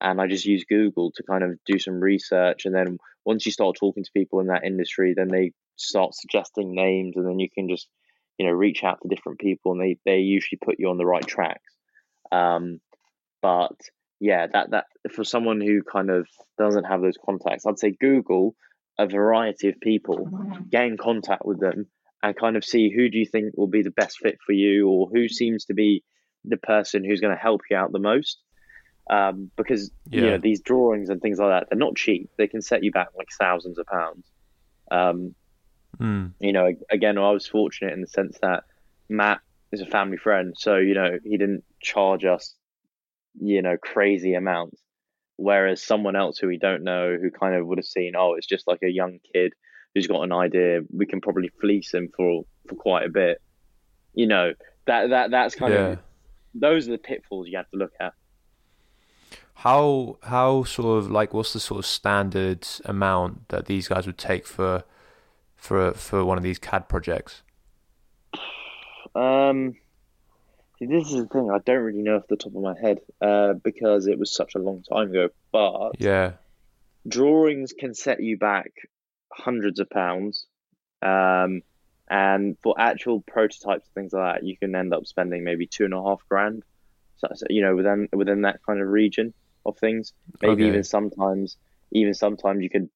And I just used Google to kind of do some research. And then once you start talking to people in that industry, then they start suggesting names, and then you can just, you know, reach out to different people, and they they usually put you on the right tracks. Um, but yeah, that that for someone who kind of doesn't have those contacts, I'd say Google a variety of people, get in contact with them, and kind of see who do you think will be the best fit for you, or who seems to be the person who's going to help you out the most. Um, because you know these drawings and things like that, they're not cheap. They can set you back like thousands of pounds. Um, Mm. you know, again, I was fortunate in the sense that Matt is a family friend, so you know he didn't charge us, you know, crazy amounts. Whereas someone else who we don't know, who kind of would have seen, oh, it's just like a young kid who's got an idea, we can probably fleece him for for quite a bit. You know, that that that's kind Yeah. of those are the pitfalls you have to look at. How how sort of like what's the sort of standard amount that these guys would take for for for one of these CAD projects? Um, see, this is the thing. I don't really know off the top of my head uh, because it was such a long time ago. But Yeah. drawings can set you back hundreds of pounds. Um, and for actual prototypes and things like that, you can end up spending maybe two and a half grand. So, so, you know, within within that kind of region of things. Maybe Okay. even sometimes, even sometimes you could,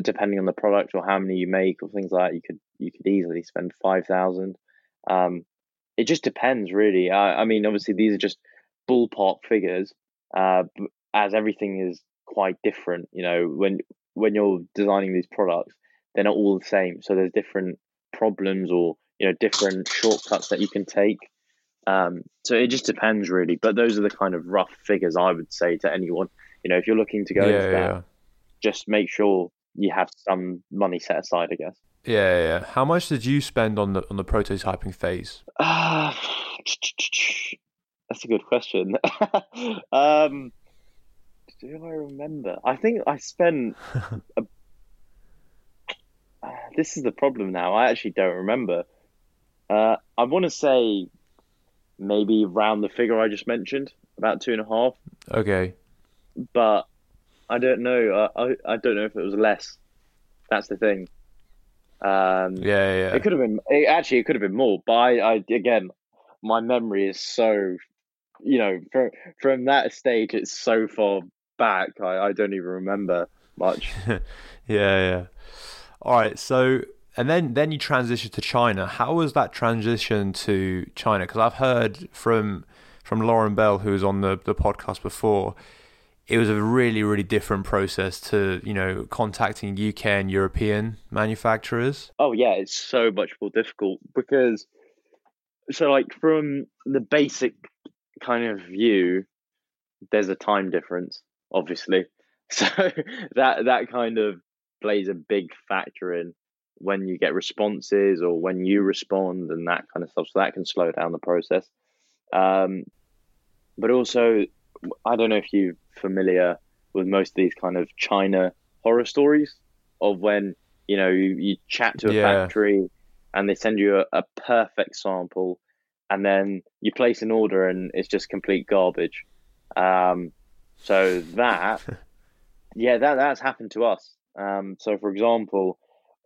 depending on the product or how many you make or things like that, you could you could easily spend five thousand. Um, it just depends, really. I, I mean, obviously these are just ballpark figures, uh, as everything is quite different. You know, when when you're designing these products, they're not all the same. So there's different problems or you know different shortcuts that you can take. Um, so it just depends, really. But those are the kind of rough figures I would say to anyone. You know, if you're looking to go Yeah, into that, yeah. just make sure you have some money set aside. I guess. Yeah, yeah. How much did you spend on the on the prototyping phase? Uh, that's a good question. um, do I remember? I think I spent. A, uh, this is the problem now. I actually don't remember. Uh, I want to say maybe around the figure I just mentioned, about two and a half, Okay. but I don't know. I I don't know if it was less. That's the thing. Um, Yeah, yeah. It could have been it, actually. It could have been more, but I, I again, my memory is so, you know, from from that stage, it's so far back. I, I don't even remember much. yeah, yeah. All right. So, and then then you transition to China. How was that transition to China? Because I've heard from from Lauren Bell, who was on the the podcast before. it was a really really different process to you know contacting UK and European manufacturers. Oh yeah, it's so much more difficult because so like from the basic kind of view, there's a time difference, obviously. So that that kind of plays a big factor in when you get responses or when you respond and that kind of stuff. So that can slow down the process. Um, but also, I don't know if you're familiar with most of these kind of China horror stories of when you know you, you chat to a yeah. factory and they send you a, a perfect sample and then you place an order and it's just complete garbage. Um, so that, yeah, that that's happened to us. Um, so for example,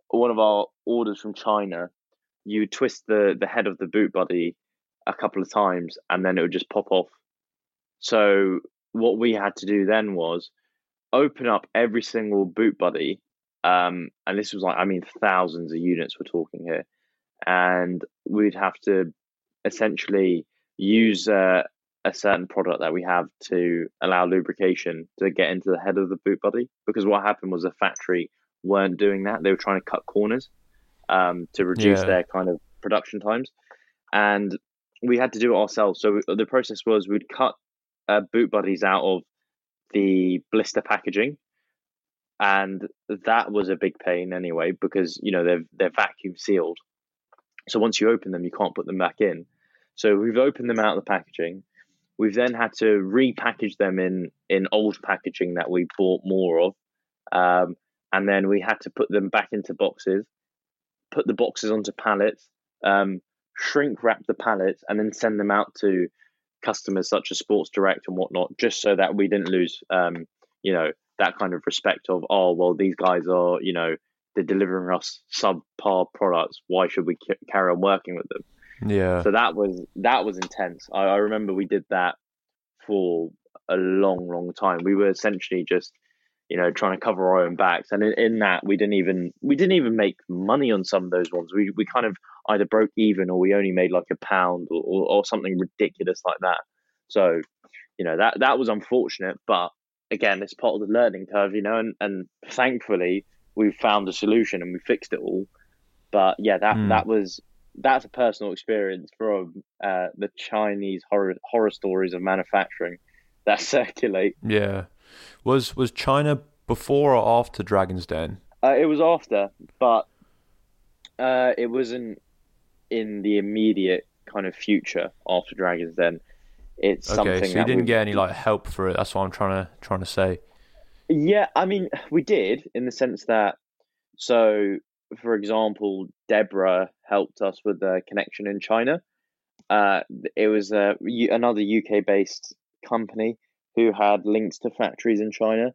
one of our orders from China, you twist the the head of the boot buddy a couple of times and then it would just pop off. So what we had to do then was open up every single boot buddy, um, and this was like I mean thousands of units we're talking here, and we'd have to essentially use uh, a certain product that we have to allow lubrication to get into the head of the boot buddy because what happened was the factory weren't doing that they were trying to cut corners um, to reduce yeah. their kind of production times and we had to do it ourselves so the process was we'd cut uh, boot buddies out of the blister packaging and that was a big pain anyway because you know they're they're vacuum sealed so once you open them you can't put them back in so we've opened them out of the packaging. We've then had to repackage them in in old packaging that we bought more of, um, and then we had to put them back into boxes, put the boxes onto pallets, um, shrink wrap the pallets, and then send them out to customers such as Sports Direct and whatnot, just so that we didn't lose, um, you know, that kind of respect of oh well, these guys are you know they're delivering us subpar products. Why should we carry on working with them? Yeah. So that was that was intense. I, I remember we did that for a long, long time. We were essentially just, you know, trying to cover our own backs, and in, in that we didn't even we didn't even make money on some of those ones. We we kind of either broke even or we only made like a pound or, or, or something ridiculous like that. So, you know, that that was unfortunate, but again, it's part of the learning curve, you know, and, and thankfully we found a solution and we fixed it all. But yeah, that mm. that was that's a personal experience from uh, the Chinese horror horror stories of manufacturing that circulate. Yeah, was was China before or after Dragon's Den? Uh, it was after, but uh, it wasn't in the immediate kind of future after Dragon's Den. It's okay, something. so you didn't get any like help for it. That's what I'm trying to trying to say. Yeah, I mean, we did in the sense that so for example, Deborah helped us with the connection in China. Uh, it was uh, another UK based company who had links to factories in China.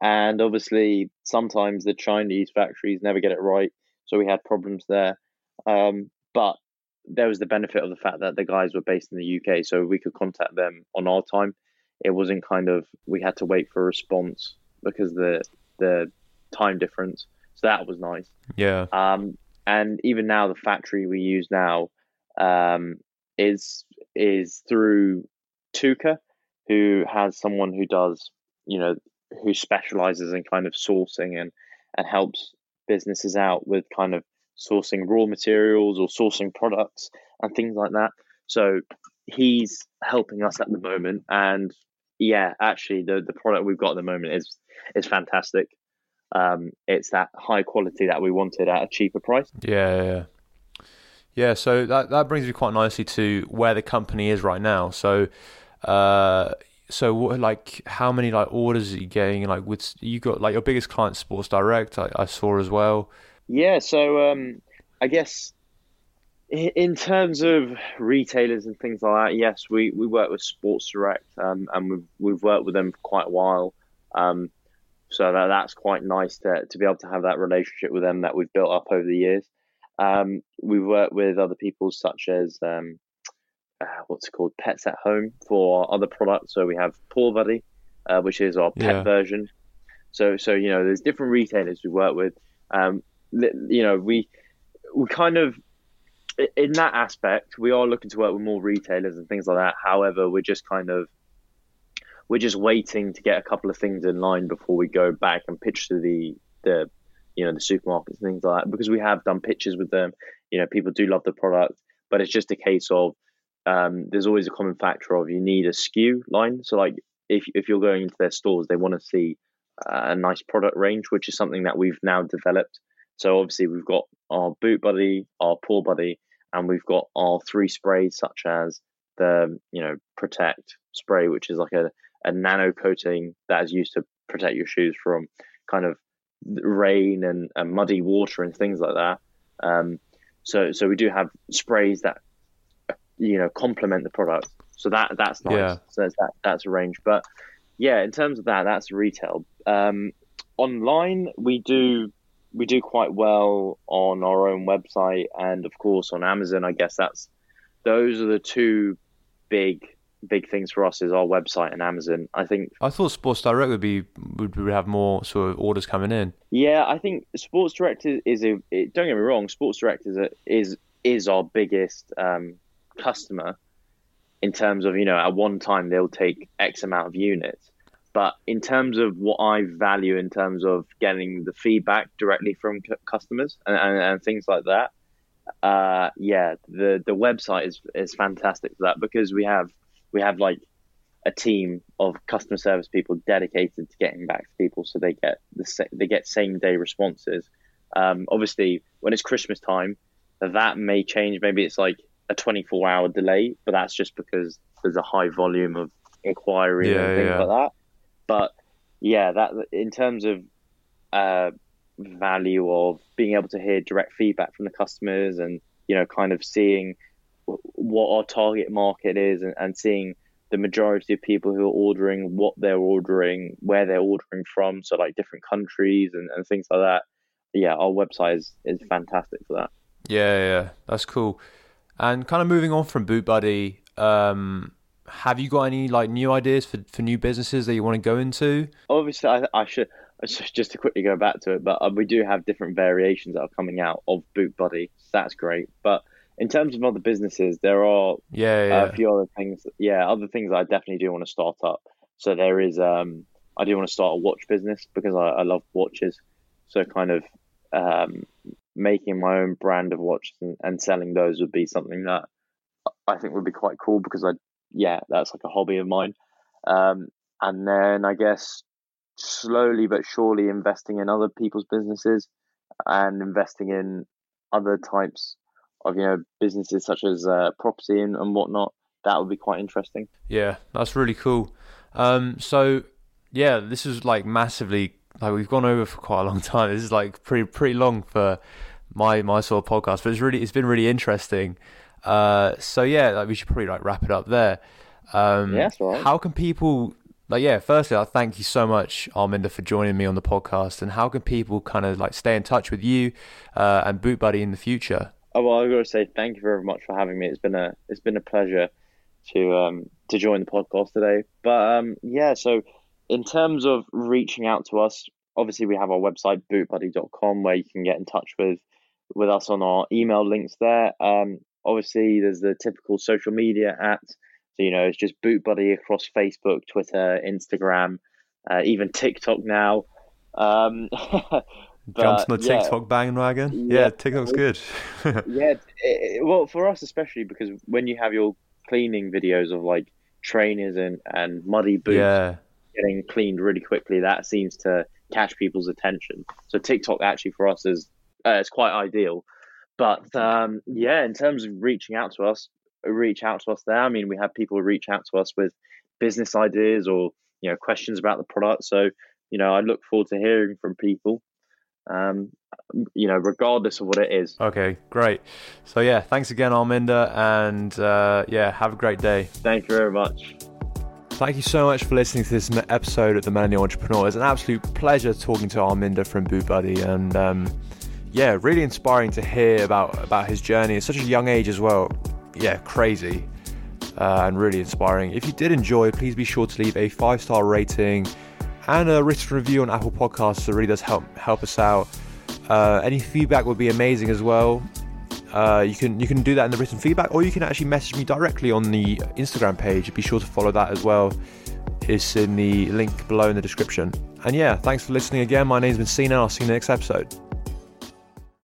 And obviously, sometimes the Chinese factories never get it right. So we had problems there. Um, but there was the benefit of the fact that the guys were based in the UK, so we could contact them on our time. It wasn't kind of we had to wait for a response because the the time difference. So that was nice. Yeah. Um, and even now, the factory we use now um, is is through Touker, who has someone who does, you know, who specializes in kind of sourcing and and helps businesses out with kind of sourcing raw materials or sourcing products and things like that. So he's helping us at the moment, and yeah, actually, the the product we've got at the moment is is fantastic um, it's that high quality that we wanted at a cheaper price. Yeah, yeah, yeah. So that that brings me quite nicely to where the company is right now. So, uh, so what, like, how many like orders are you getting? Like, with you got like your biggest client, Sports Direct, I, I saw as well. Yeah. So, um, I guess in terms of retailers and things like that, yes, we, we work with Sports Direct, um, and we've we've worked with them for quite a while. Um, so that, that's quite nice to, to be able to have that relationship with them that we've built up over the years. Um, we've worked with other people such as um, uh, what's it called Pets at Home for other products. So we have Paw Buddy, uh, which is our pet yeah. version. So so you know there's different retailers we work with. Um, you know we we kind of in that aspect we are looking to work with more retailers and things like that. However, we're just kind of we're just waiting to get a couple of things in line before we go back and pitch to the the you know the supermarkets and things like that because we have done pitches with them. You know, people do love the product, but it's just a case of um, there's always a common factor of you need a SKU line. So like if if you're going into their stores, they want to see a nice product range, which is something that we've now developed. So obviously we've got our boot buddy, our paw buddy, and we've got our three sprays such as the you know protect spray, which is like a, a nano coating that is used to protect your shoes from kind of rain and, and muddy water and things like that. Um, so so we do have sprays that you know complement the product. So that that's nice. Yeah. So that that's a range. But yeah, in terms of that, that's retail. Um, online, we do we do quite well on our own website and of course on Amazon. I guess that's those are the two big big things for us is our website and Amazon. I think I thought Sports Direct would be would have more sort of orders coming in. Yeah, I think Sports Direct is, is a it, don't get me wrong, Sports Direct is a, is is our biggest um, customer in terms of you know at one time they'll take X amount of units. But in terms of what I value in terms of getting the feedback directly from c- customers and, and, and, things like that, uh, yeah, the the website is is fantastic for that because we have we have like a team of customer service people dedicated to getting back to people, so they get the they get same day responses. Um, obviously, when it's Christmas time, that may change. Maybe it's like a 24 hour delay, but that's just because there's a high volume of inquiry yeah, and things yeah. like that. But yeah, that in terms of uh, value of being able to hear direct feedback from the customers and you know kind of seeing what our target market is and, and seeing the majority of people who are ordering what they're ordering where they're ordering from so like different countries and, and things like that. Yeah our website is, is fantastic for that. Yeah yeah that's cool. And kind of moving on from boot buddy um have you got any like new ideas for, for new businesses that you want to go into? Obviously i, I should just to quickly go back to it but uh, we do have different variations that are coming out of boot buddy. So that's great. But in terms of other businesses, there are yeah, yeah. a few other things. Yeah, other things I definitely do want to start up. So there is, um, I do want to start a watch business because I, I love watches. So kind of um, making my own brand of watches and, and selling those would be something that I think would be quite cool because I, yeah, that's like a hobby of mine. Um, and then I guess slowly but surely investing in other people's businesses and investing in other types of you know businesses such as uh, property and, and whatnot. That would be quite interesting. Yeah, that's really cool. Um, so yeah, this is like massively like we've gone over for quite a long time. This is like pretty pretty long for my my sort of podcast, but it's really it's been really interesting. Uh, so yeah, like we should probably like wrap it up there. Um, yeah, right. How can people like yeah? Firstly, I thank you so much, Arminder, for joining me on the podcast. And how can people kind of like stay in touch with you uh, and Boot Buddy in the future? Oh, well, I've got to say thank you very much for having me. It's been a it's been a pleasure to um to join the podcast today. But um yeah, so in terms of reaching out to us, obviously we have our website bootbuddy.com where you can get in touch with with us on our email links there. Um obviously there's the typical social media at so you know it's just boot buddy across Facebook, Twitter, Instagram, uh, even TikTok now. Um But, Jumps on the TikTok yeah. bandwagon. Yeah, yeah, TikTok's good. yeah, it, well, for us especially because when you have your cleaning videos of like trainers and and muddy boots yeah. getting cleaned really quickly, that seems to catch people's attention. So TikTok actually for us is uh, it's quite ideal. But um, yeah, in terms of reaching out to us, reach out to us there. I mean, we have people reach out to us with business ideas or you know questions about the product. So you know, I look forward to hearing from people um, you know, regardless of what it is. Okay, great. So yeah, thanks again, Arminder, and uh, yeah, have a great day. Thank you very much. Thank you so much for listening to this episode of the Millennial Entrepreneur. It's an absolute pleasure talking to Arminder from Boot Buddy, and um, yeah, really inspiring to hear about about his journey at such a young age as well. Yeah, crazy. Uh, and really inspiring. If you did enjoy, please be sure to leave a five star rating and a written review on Apple Podcasts. So really does help help us out. Uh, any feedback would be amazing as well. Uh, you can you can do that in the written feedback, or you can actually message me directly on the Instagram page. Be sure to follow that as well. It's in the link below in the description. And yeah, thanks for listening again. My name's been Sina. I'll see you in the next episode.